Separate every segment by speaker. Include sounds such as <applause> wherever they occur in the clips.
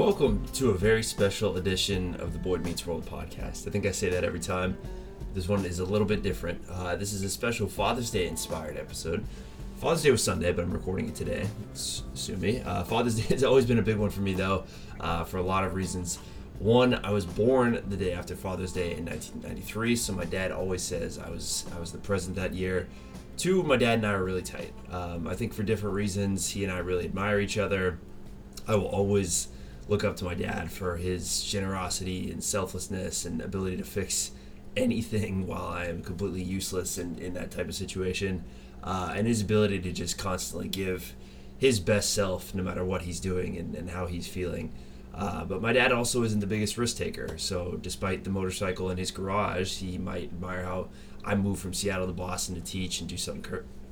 Speaker 1: Welcome to a very special edition of the Boyd Meets World podcast. I think I say that every time. This one is a little bit different. Uh, this is a special Father's Day inspired episode. Father's Day was Sunday, but I'm recording it today. Sue me. Uh, Father's <laughs> Day has always been a big one for me, though, uh, for a lot of reasons. One, I was born the day after Father's Day in 1993, so my dad always says I was I was the present that year. Two, my dad and I are really tight. Um, I think for different reasons, he and I really admire each other. I will always look up to my dad for his generosity and selflessness and ability to fix anything <laughs> while I am completely useless in, in that type of situation. Uh, and his ability to just constantly give his best self no matter what he's doing and, and how he's feeling. Uh, but my dad also isn't the biggest risk taker. So despite the motorcycle in his garage, he might admire how I moved from Seattle to Boston to teach and do something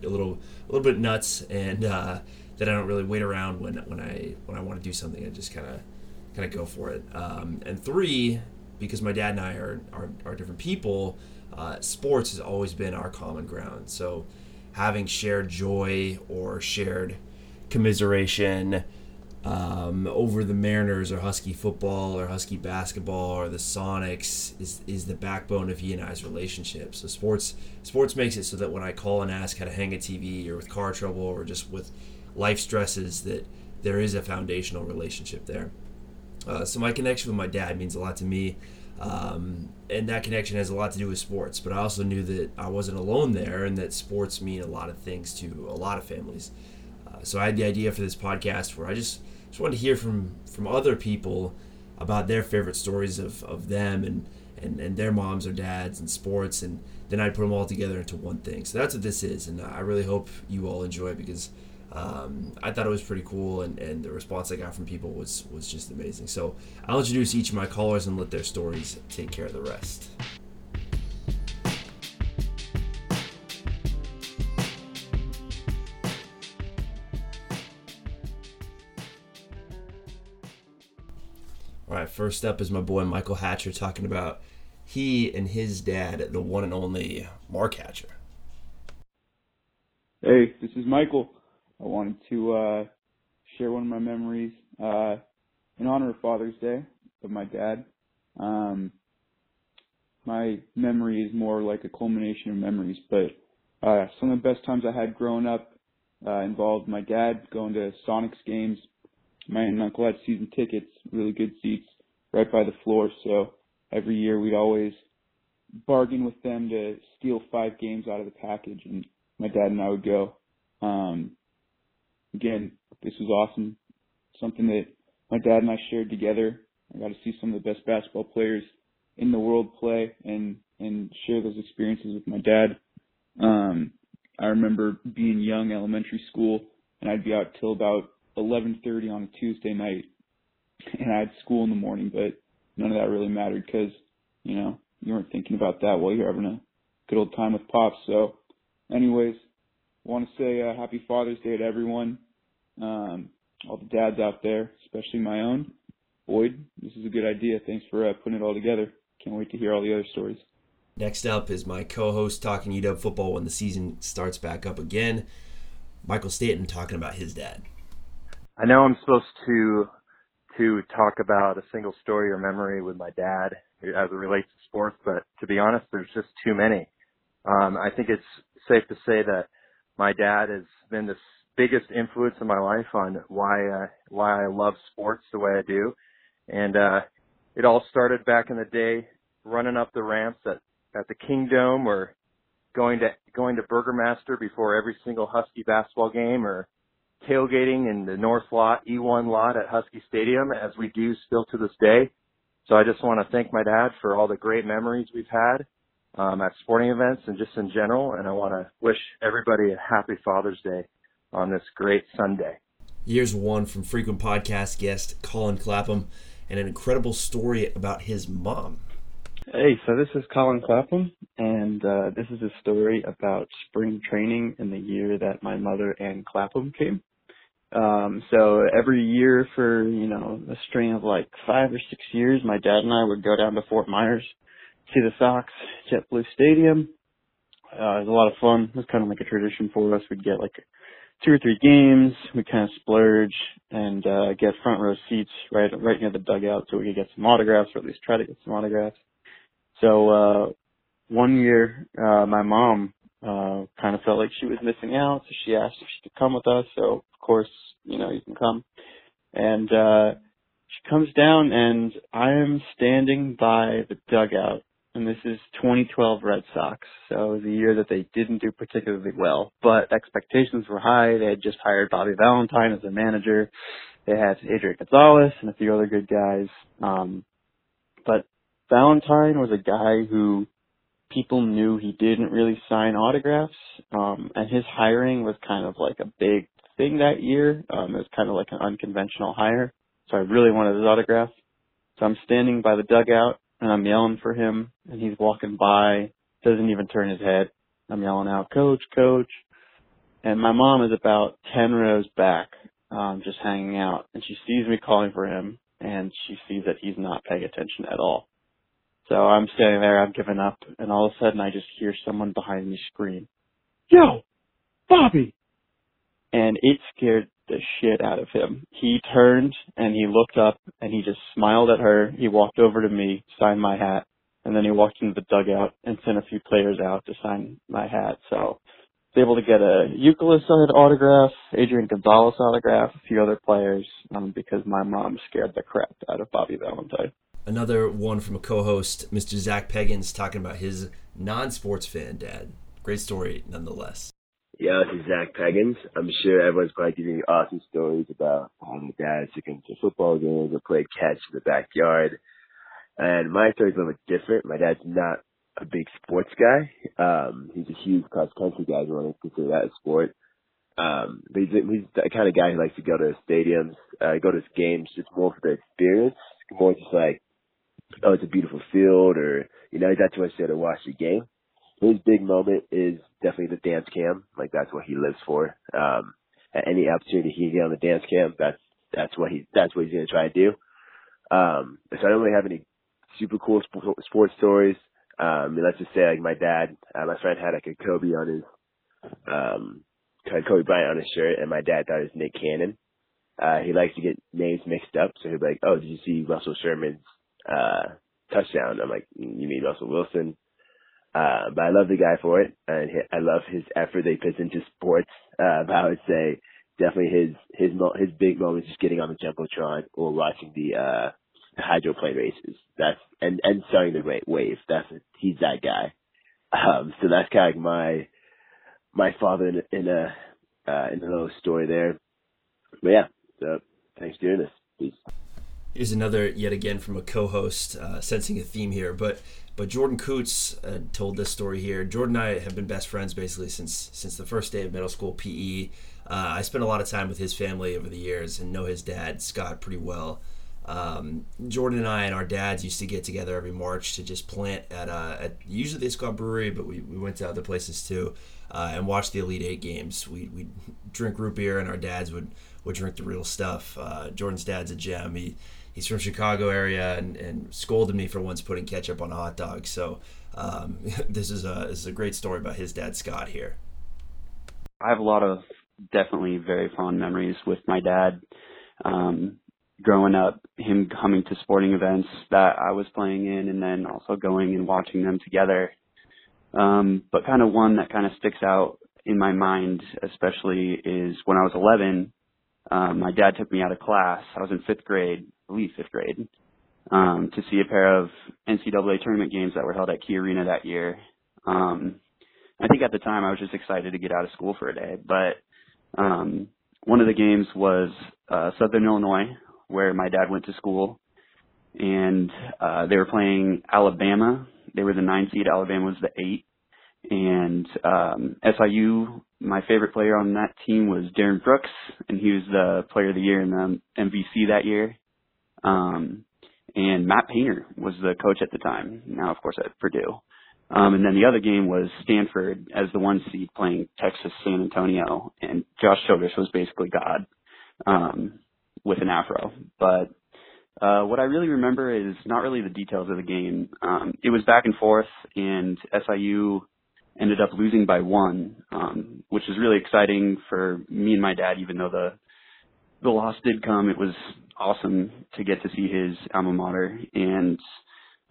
Speaker 1: a little a little bit nuts, and uh, that I don't really wait around when when I when I want to do something. I just kind of kind of go for it. Um, and three, because my dad and I are are, are different people, uh, sports has always been our common ground. So having shared joy or shared commiseration um, over the Mariners or Husky football or Husky basketball or the Sonics is, is the backbone of he and I's relationship. So sports sports makes it so that when I call and ask how to hang a TV or with car trouble or just with life stresses that there is a foundational relationship there. Uh, so my connection with my dad means a lot to me. Um, and that connection has a lot to do with sports, but I also knew that I wasn't alone there and that sports mean a lot of things to a lot of families. Uh, so I had the idea for this podcast where I just just wanted to hear from from other people about their favorite stories of, of them and, and, and their moms or dads and sports and then I'd put them all together into one thing. So that's what this is, and I really hope you all enjoy it because um, I thought it was pretty cool, and, and the response I got from people was was just amazing. So I'll introduce each of my callers and let their stories take care of the rest. All right, first up is my boy Michael Hatcher talking about he and his dad, the one and only Mark Hatcher.
Speaker 2: Hey, this is Michael. I wanted to uh, share one of my memories uh, in honor of Father's Day of my dad. Um, my memory is more like a culmination of memories, but uh, some of the best times I had growing up uh, involved my dad going to Sonics games my uncle had season tickets, really good seats right by the floor. So every year we'd always bargain with them to steal five games out of the package, and my dad and I would go. Um, again, this was awesome. Something that my dad and I shared together. I got to see some of the best basketball players in the world play and and share those experiences with my dad. Um, I remember being young, elementary school, and I'd be out till about 11:30 on a Tuesday night, and I had school in the morning, but none of that really mattered because you know you weren't thinking about that while you're having a good old time with pops. So, anyways, want to say uh, happy Father's Day to everyone, um, all the dads out there, especially my own. Boyd, this is a good idea. Thanks for uh, putting it all together. Can't wait to hear all the other stories.
Speaker 1: Next up is my co-host talking UW football when the season starts back up again. Michael Stanton talking about his dad.
Speaker 3: I know I'm supposed to to talk about a single story or memory with my dad as it relates to sports, but to be honest, there's just too many. Um, I think it's safe to say that my dad has been the biggest influence in my life on why uh, why I love sports the way I do, and uh, it all started back in the day running up the ramps at at the Kingdome or going to going to Burgermaster before every single Husky basketball game or tailgating in the North Lot, E1 lot at Husky Stadium, as we do still to this day. So I just want to thank my dad for all the great memories we've had um, at sporting events and just in general. And I want to wish everybody a happy Father's Day on this great Sunday.
Speaker 1: Years one from frequent podcast guest Colin Clapham, and an incredible story about his mom.
Speaker 4: Hey, so this is Colin Clapham, and uh, this is a story about spring training in the year that my mother Ann Clapham came. Um, so every year for, you know, a string of like five or six years, my dad and I would go down to Fort Myers, see the Sox, JetBlue Stadium. Uh, it was a lot of fun. It was kind of like a tradition for us. We'd get like two or three games, we kind of splurge and uh, get front row seats right right near the dugout so we could get some autographs or at least try to get some autographs. So uh, one year, uh, my mom uh, kind of felt like she was missing out, so she asked if she could come with us. So of course, you know, you can come. And uh, she comes down, and I am standing by the dugout and this is 2012 Red Sox. So it was a year that they didn't do particularly well, but expectations were high. They had just hired Bobby Valentine as a manager. They had Adrian Gonzalez and a few other good guys. Um, but Valentine was a guy who people knew he didn't really sign autographs, um, and his hiring was kind of like a big thing that year. Um, it was kind of like an unconventional hire. So I really wanted his autograph. So I'm standing by the dugout and I'm yelling for him and he's walking by, doesn't even turn his head. I'm yelling out, coach, coach. And my mom is about 10 rows back, um, just hanging out and she sees me calling for him and she sees that he's not paying attention at all. So I'm standing there, I've given up and all of a sudden I just hear someone behind me scream, yo, Bobby! And it scared the shit out of him. He turned and he looked up and he just smiled at her. He walked over to me, signed my hat, and then he walked into the dugout and sent a few players out to sign my hat. So I was able to get a Youkilis autograph, Adrian Gonzalez autograph, a few other players, um, because my mom scared the crap out of Bobby Valentine.
Speaker 1: Another one from a co-host, Mr. Zach Peggins, talking about his non-sports fan dad. Great story, nonetheless.
Speaker 5: Yeah, this is Zach Peggins. I'm sure everyone's probably giving you awesome stories about how their dad took him to football games or played catch in the backyard. And my story's a little bit different. My dad's not a big sports guy. Um, he's a huge cross country guy. If you want to consider that a sport. Um, but he's, he's the kind of guy who likes to go to stadiums, uh, go to games just more for the experience, more just like, oh, it's a beautiful field, or you know, he's not too much there to watch the game his big moment is definitely the dance cam. Like that's what he lives for. Um, at any opportunity he can get on the dance cam, that's that's what he that's what he's gonna try to do. Um, so I don't really have any super cool sports stories. Um, let's just say like my dad, uh, my friend had like a Kobe on his, um, had Kobe Bryant on his shirt, and my dad thought it was Nick Cannon. Uh, he likes to get names mixed up, so he'll be like, "Oh, did you see Russell Sherman's uh touchdown?" I'm like, "You mean Russell Wilson?" Uh, but I love the guy for it, and I love his effort that he puts into sports. Uh, but I would say definitely his his his big moment is just getting on the jumbotron or watching the uh hydroplane races. That's and and starting the great wave. That's he's that guy. Um, so that's kind of like my my father in, in a uh, in a little story there. But yeah, so thanks for doing this. Peace.
Speaker 1: Here's another yet again from a co-host, uh, sensing a theme here, but but Jordan Coots uh, told this story here. Jordan and I have been best friends basically since since the first day of middle school PE. Uh, I spent a lot of time with his family over the years and know his dad Scott pretty well. Um, Jordan and I and our dads used to get together every March to just plant at, uh, at usually the Scott Brewery, but we, we went to other places too, uh, and watch the Elite Eight games. We we drink root beer, and our dads would would drink the real stuff. Uh, Jordan's dad's a gem. He he's from Chicago area and, and scolded me for once putting ketchup on a hot dog. So um, <laughs> this is a this is a great story about his dad Scott here.
Speaker 6: I have a lot of definitely very fond memories with my dad. Um, growing up, him coming to sporting events that I was playing in, and then also going and watching them together. Um, but kind of one that kind of sticks out in my mind, especially, is when I was 11. Um, my dad took me out of class. I was in fifth grade, believe fifth grade, um, to see a pair of NCAA tournament games that were held at Key Arena that year. Um, I think at the time I was just excited to get out of school for a day, but um, one of the games was uh, Southern Illinois, where my dad went to school, and uh, they were playing Alabama. They were the nine seed. Alabama was the eight, and um, SIU. My favorite player on that team was Darren Brooks, and he was the player of the year in the MVC that year. Um, and Matt Painter was the coach at the time. Now, of course, at Purdue. Um, and then the other game was Stanford as the one seed playing Texas San Antonio, and Josh Childress was basically God um, with an afro. But uh, what I really remember is not really the details of the game. Um, it was back and forth, and SIU ended up losing by one, um, which is really exciting for me and my dad. Even though the the loss did come, it was awesome to get to see his alma mater and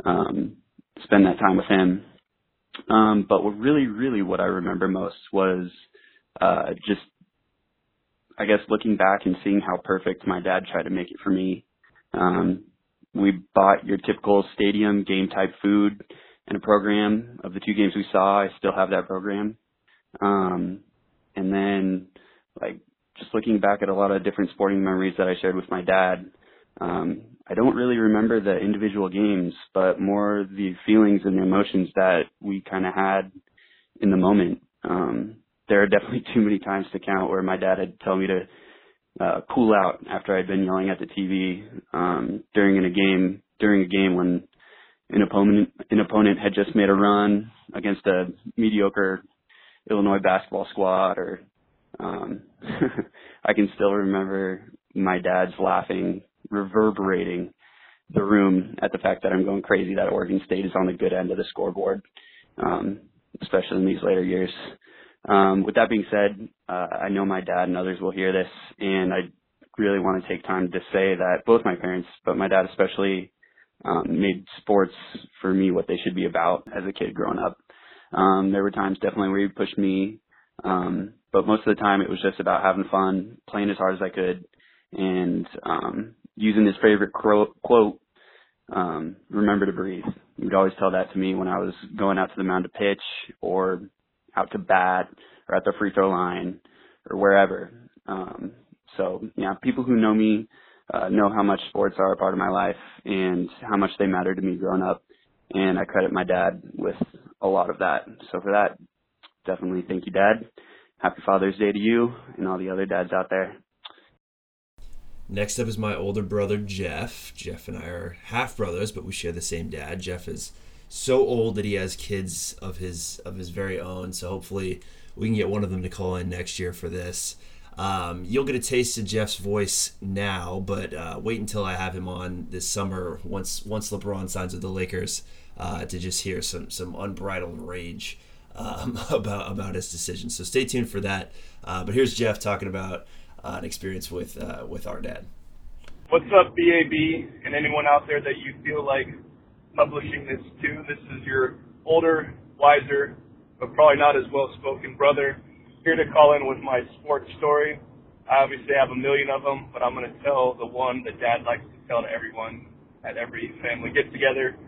Speaker 6: um, spend that time with him. Um, but what really, really, what I remember most was uh, just, I guess, looking back and seeing how perfect my dad tried to make it for me. Um, we bought your typical stadium game type food and a program of the two games we saw. I still have that program. Um, and then, like, just looking back at a lot of different sporting memories that I shared with my dad, um, I don't really remember the individual games, but more the feelings and the emotions that we kind of had in the moment. Um, there are definitely too many times to count where my dad had tell me to uh, cool out after I'd been yelling at the TV um, during a game during a game when an opponent an opponent had just made a run against a mediocre Illinois basketball squad or um <laughs> I can still remember my dad's laughing reverberating the room at the fact that I'm going crazy that Oregon State is on the good end of the scoreboard, um, especially in these later years. Um, with that being said, uh, I know my dad and others will hear this, and I really want to take time to say that both my parents, but my dad especially, um, made sports for me what they should be about as a kid growing up. Um, there were times definitely where he pushed me, um, but most of the time it was just about having fun, playing as hard as I could, and um, using his favorite quote, um, remember to breathe. He would always tell that to me when I was going out to the mound to pitch or out to bat or at the free throw line or wherever. Um, so yeah, people who know me uh, know how much sports are a part of my life and how much they matter to me growing up. And I credit my dad with a lot of that. So for that, definitely thank you, Dad. Happy Father's Day to you and all the other dads out there.
Speaker 1: Next up is my older brother Jeff. Jeff and I are half brothers, but we share the same dad. Jeff is so old that he has kids of his of his very own. So hopefully we can get one of them to call in next year for this. Um, you'll get a taste of Jeff's voice now, but uh, wait until I have him on this summer once once LeBron signs with the Lakers uh, to just hear some some unbridled rage um, <laughs> about about his decision. So stay tuned for that. Uh, but here's Jeff talking about uh, an experience with uh, with our dad.
Speaker 7: What's up, BAB, and anyone out there that you feel like publishing this to? This is your older, wiser, but probably not as well spoken brother here to call in with my sports story. I obviously have a million of them, but I'm going to tell the one that dad likes to tell to everyone at every family get together.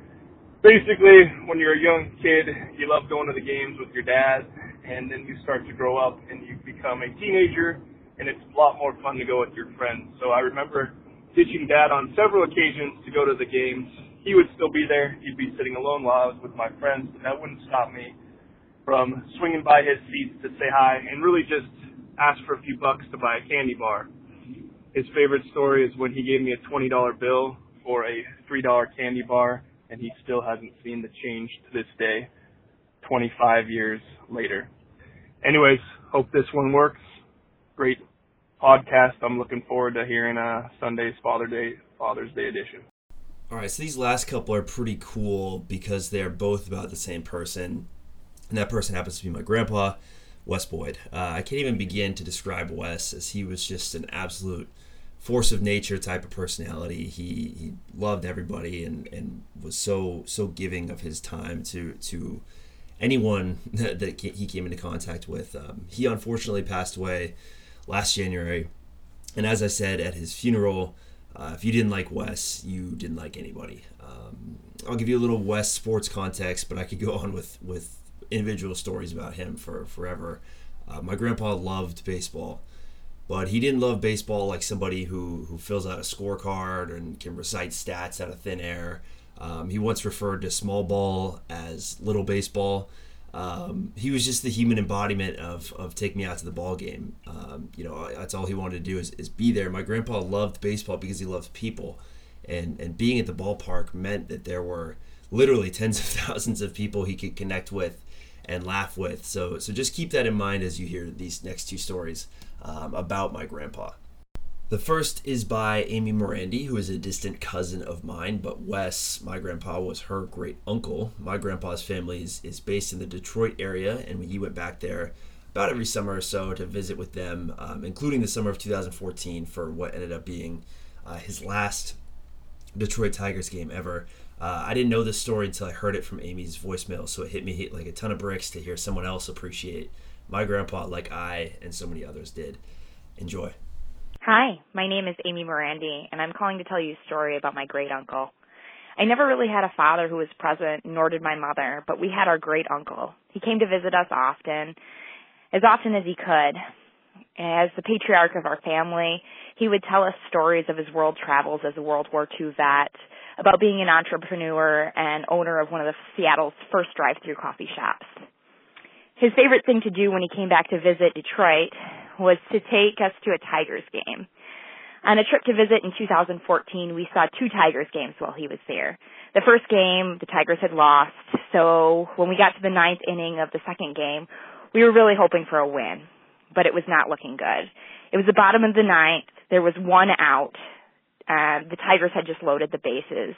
Speaker 7: Basically, when you're a young kid, you love going to the games with your dad, and then you start to grow up and you become a teenager and it's a lot more fun to go with your friends. So I remember teaching dad on several occasions to go to the games. He would still be there. He'd be sitting alone while I was with my friends, but that wouldn't stop me from swinging by his seats to say hi and really just ask for a few bucks to buy a candy bar. His favorite story is when he gave me a $20 bill for a $3 candy bar, and he still hasn't seen the change to this day, 25 years later. Anyways, hope this one works. Great podcast. I'm looking forward to hearing uh, Sunday's Father Day Father's Day edition.
Speaker 1: All right, so these last couple are pretty cool because they're both about the same person, and that person happens to be my grandpa, Wes Boyd. Uh, I can't even begin to describe Wes as he was just an absolute force of nature type of personality. He he loved everybody and, and was so so giving of his time to to anyone <laughs> that, that he came into contact with. Um, he unfortunately passed away last January. And as I said at his funeral, uh, if you didn't like Wes, you didn't like anybody. Um, I'll give you a little Wes sports context, but I could go <laughs> on with, with individual stories about him for forever. Uh, my grandpa loved baseball, but he didn't love baseball like somebody who, who fills out a scorecard and can recite stats out of thin air. Um, he once referred to small ball as little baseball um, he was just the human embodiment of, of take me out to the ball game. Um, you know, that's all he wanted to do is, is be there. My grandpa loved baseball because he loved people, and and being at the ballpark meant that there were literally tens of <laughs> thousands of people he could connect with and laugh with. So so just keep that in mind as you hear these next two stories um, about my grandpa. The first is by Amy Morandi, who is a distant cousin of mine, but Wes, my grandpa, was her great uncle. My grandpa's family is, is based in the Detroit area, and he went back there about every summer or so to visit with them, um, including the summer of 2014 for what ended up being uh, his last Detroit Tigers game ever. Uh, I didn't know this story until I heard it from Amy's voicemail, so it hit me like a ton of bricks to hear someone else appreciate my grandpa like I and so many others did. Enjoy.
Speaker 8: Hi, my name is Amy Morandi, and I'm calling to tell you a story about my great uncle. I never really had a father who was present, nor did my mother, but we had our great uncle. He came to visit us often, as often as he could. As the patriarch of our family, he would tell us stories of his world travels as a World War II vet, about being an entrepreneur and owner of one of the Seattle's first drive-through coffee shops. His favorite thing to do when he came back to visit Detroit was to take us to a Tigers game. On a trip to visit in 2014, we saw two Tigers games while he was there. The first game, the Tigers had lost, so when we got to the ninth inning of the second game, we were really hoping for a win, but it was not looking good. It was the bottom of the ninth. There was one out. Uh, the Tigers had just loaded the bases.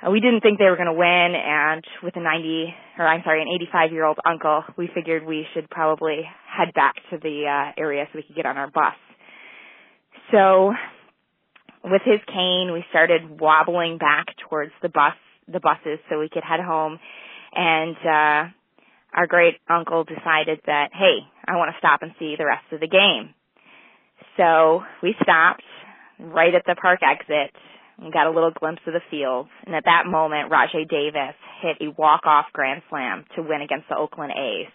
Speaker 8: Uh, we didn't think they were going to win, and with a 90, or I'm sorry, an 85 year old uncle, we figured we should probably head back to the uh, area so we could get on our bus. So, with his cane, we started wobbling back towards the bus, the buses, so we could head home. And uh, our great uncle decided that, hey, I want to stop and see the rest of the game. So we stopped right at the park exit and got a little glimpse of the field. And at that moment, Rajai Davis hit a walk-off grand slam to win against the Oakland A's.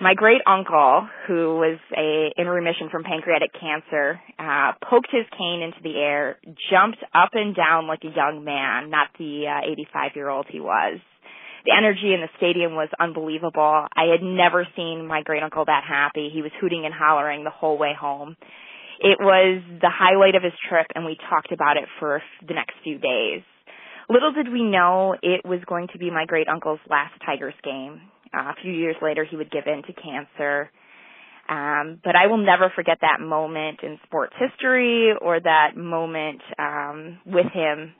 Speaker 8: My great uncle, who was a in remission from pancreatic cancer, uh, poked his cane into the air, jumped up and down like a young man, not the 85 uh, year old he was. The energy in the stadium was unbelievable. I had never seen my great uncle that happy. He was hooting and hollering the whole way home. It was the highlight of his trip, and we talked about it for the next few days. Little did we know it was going to be my great uncle's last Tigers game. Uh, a few years later, he would give in to cancer. Um, but I will never forget that moment in sports history or that moment um, with him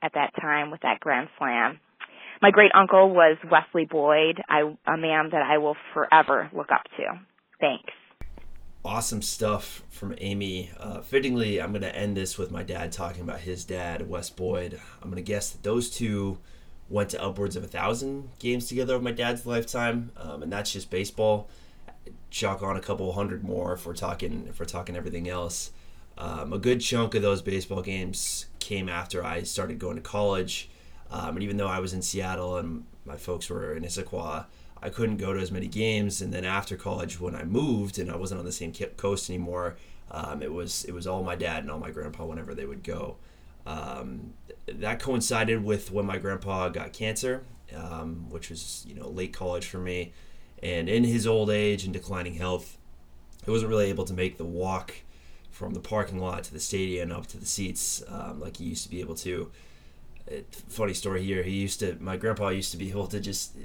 Speaker 8: at that time with that grand slam. My great uncle was Wesley Boyd, I, a man that I will forever look up to. Thanks
Speaker 1: awesome stuff from Amy. Uh, fittingly, I'm going to end this with my dad talking about his dad, Wes Boyd. I'm going to guess that those two went to upwards of a thousand games together over my dad's lifetime, um, and that's just baseball. Chalk on a couple hundred more if we're talking if we're talking everything else. Um, a good chunk of those baseball games came after I started going to college, um, and even though I was in Seattle and my folks were in Issaquah, I couldn't go to as many games. And then after college, when I moved and I wasn't on the same coast anymore, um, it was it was all my dad and all my grandpa whenever they would go. Um, that coincided with when my grandpa got cancer, um, which was you know late college for me. And in his old age and declining health, he wasn't really able to make the walk from the parking lot to the stadium up to the seats um, like he used to be able to. It, funny story here. He used to. My grandpa used to be able to just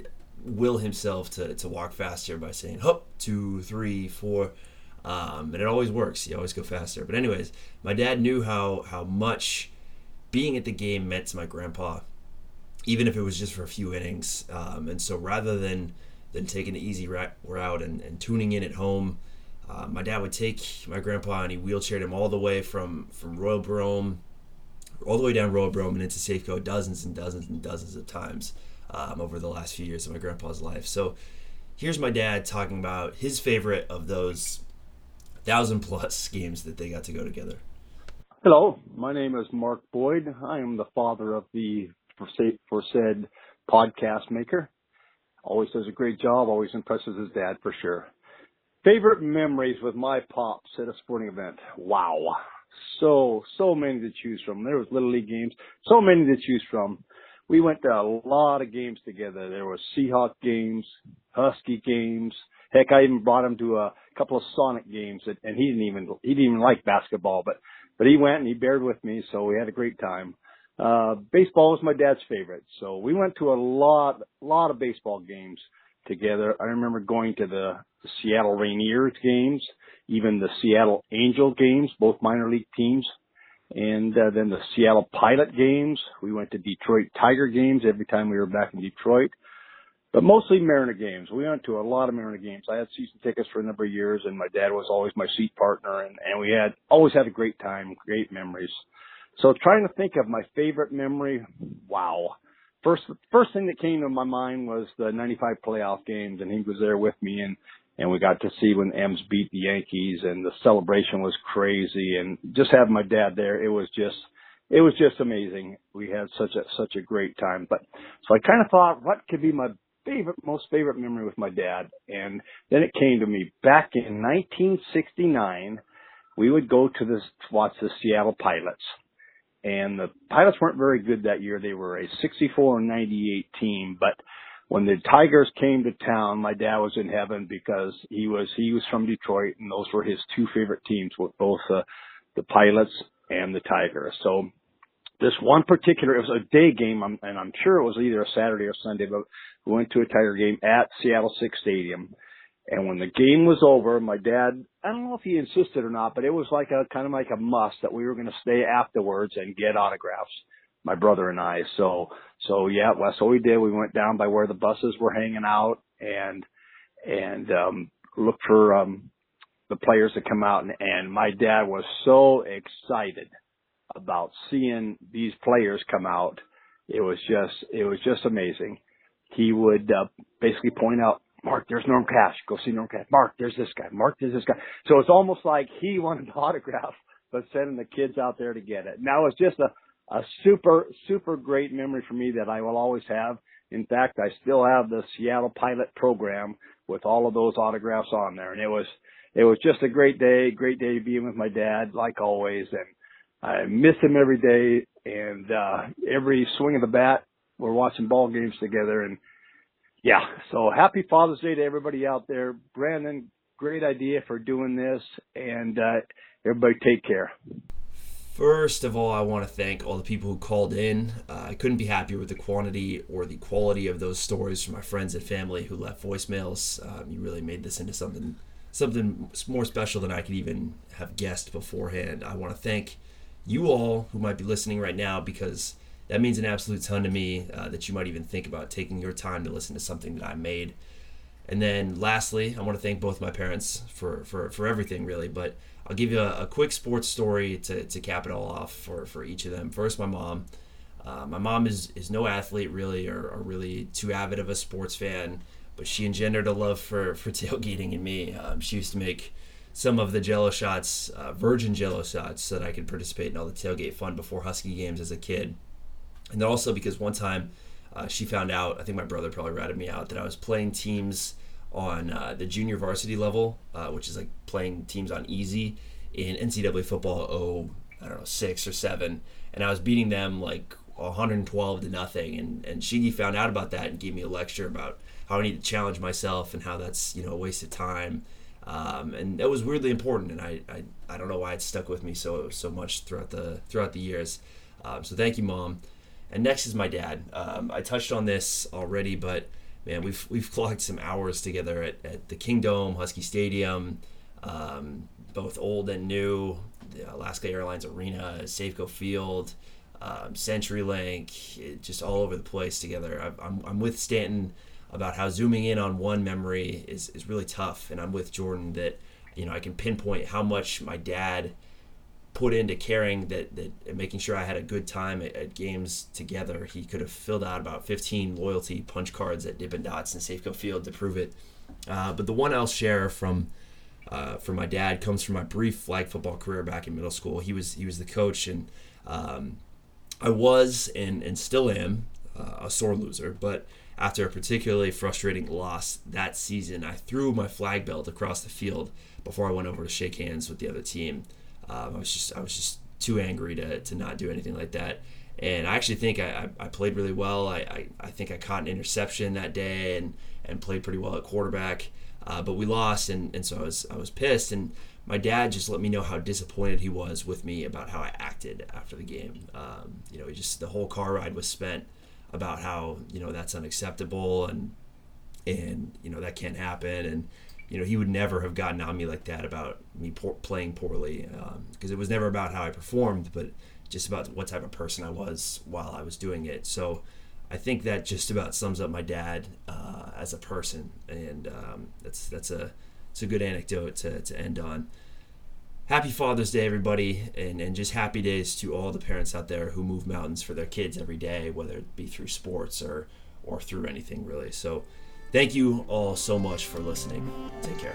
Speaker 1: will himself to, to walk faster by saying hop two three four. Um, and it always works. You always go faster. But anyways my dad knew how how much being at the game meant to my grandpa even if it was just for a few innings. Um, and so rather than than taking the easy route and, and tuning in at home uh, my dad would take my grandpa and he wheelchaired him all the way from from Royal Brougham all the way down Royal Brougham and into Safeco dozens and dozens and dozens of times um, over the last few years of my grandpa's life. So here's my dad talking about his favorite of those thousand plus <laughs> games that they got to go together.
Speaker 9: Hello, my name is Mark Boyd. I am the father of the for said podcast maker. Always does a great job. Always impresses his dad for sure. Favorite memories with my pops at a sporting event. Wow. So, so many to choose from. There was little league games. So many to choose from we went to a lot of games together. There were Seahawk games, Husky games. Heck, I even brought him to a couple of Sonic games, and he didn't even he didn't even like basketball, but but he went and he bared with me, so we had a great time. Uh, baseball was my dad's favorite, so we went to a lot lot of baseball games together. I remember going to the, the Seattle Rainiers games even the Seattle Angel games, both minor league teams, and uh, then the Seattle Pilot games. We went to Detroit Tiger games every time we were back in Detroit, but mostly Mariner games. We went to a lot of Mariner games. I had season tickets for a number of years, and my dad was always my seat partner, and, and we had always had a great time, great memories. So trying to think of my favorite memory, wow. First, first thing that came to my mind was the 95 playoff games and he was there with me and, and we got to see when M's beat the Yankees and the celebration was crazy and just having my dad there, it was just, it was just amazing. We had such a, such a great time. But so I kind of thought what could be my favorite, most favorite memory with my dad. And then it came to me back in 1969, we would go to this, watch the Seattle Pilots and the Pilots weren't very good that year. They were a 64 and 98 team, but when the Tigers came to town, my dad was in heaven because he was he was from Detroit, and those were his two favorite teams, with both uh, the Pilots and the Tigers. So this one particular, it was a day game, and I'm sure it was either a Saturday or Sunday, but we went to a Tiger game at Seattle Sick's Stadium, and when the game was over, my dad, I don't know if he insisted or not, but it was like a kind of like a must that we were going to stay afterwards and get autographs, my brother and I. So, so yeah, well, so we did. We went down by where the buses were hanging out and, and, um, looked for, um, the players to come out and, and my dad was so excited about seeing these players come out. It was just, it was just amazing. He would, uh, basically point out Mark, there's Norm Cash. Go see Norm Cash. Mark, there's this guy. Mark, there's this guy. So it's almost like he <laughs> wanted the autograph, but sending the kids out there to get it. Now it's just a, a super, super great memory for me that I will always have. In fact, I still have the Seattle Pilot program with all of those autographs on there. And it was, it was just a great day, great day being with my dad, like always. And I miss him every day. And, uh, every swing of the bat, we're watching ball games together and, yeah. So happy Father's Day to everybody out there. Brandon, great idea for doing this, and uh, everybody take care.
Speaker 1: First of all, I want to thank all the people who called in. Uh, I couldn't be happier with the quantity or the quality of those stories from my friends and family who left voicemails. Um, you really made this into something something more special than I could even have guessed beforehand. I want to thank you all who might be listening right now because that means an absolute ton to me uh, that you might even think about taking your time to listen to something that I made. And then lastly, I want to thank both my parents for, for, for everything really, but I'll give you a, a quick sports story to, to cap it all off for, for each of them. First, my mom. Uh, my mom is, is no athlete really or, or, really too avid of a sports fan, but she engendered a love for, for <laughs> tailgating in me. Um, she used to make some of the jello shots, uh, virgin jello shots, so that I could participate in all the tailgate fun before Husky games as a kid. And then also because one time uh, she found out, I think my brother probably ratted me out, that I was playing teams on uh, the junior varsity level, uh, which is like playing teams on easy in NCAA football. Oh, I don't know, six or seven, and I was beating them like 112 to nothing. And and Shigi found out about that and gave me a lecture about how I need to challenge myself and how that's you know a waste of time. Um, and that was weirdly important, and I, I I don't know why it stuck with me so so much throughout the throughout the years. Um, so thank you, mom. And next is my dad. Um, I touched on this already, but man, we've we've clocked some hours together at, at the Kingdome, Husky Stadium, um, both old and new, the Alaska Airlines Arena, Safeco Field, um, CenturyLink, it, just all over the place together. I, I'm, I'm with Stanton about how zooming in on one memory is, is really tough, and I'm with Jordan that you know I can pinpoint how much my dad put into caring that, that making sure I had a good time at, at, games together. He could have filled out about 15 loyalty punch cards at Dippin' Dots and Safeco Field to prove it. Uh, but the one I'll share from uh, from my dad comes from my brief flag football career back in middle school. He was he was the coach, and um, I was and and still am uh, a sore loser. But after a particularly frustrating loss that season, I threw my flag belt across the field before I went over to shake hands with the other team. Um, I was just I was just too angry to, to not do anything like that. And I actually think I, I, played really well. I, I, I, think I caught an interception that day and, and played pretty well at quarterback. Uh, but we lost, and, and so I was I was pissed. And my dad just let me know how disappointed he was with me about how I acted after the game. Um, you know, he just the whole car ride was spent about how you know that's unacceptable and and you know that can't happen and you know, he would never have gotten on me like that about me playing poorly because um, it was never about how I performed, but just about what type of person I was while I was doing it. So I think that just about sums up my dad uh, as a person, and um, that's that's a it's a good anecdote to, to end on. Happy Father's Day, everybody, and, and just happy days to all the parents out there who move mountains for their kids every day, whether it be through sports or or through anything really. So, thank you all so much for listening. Take care.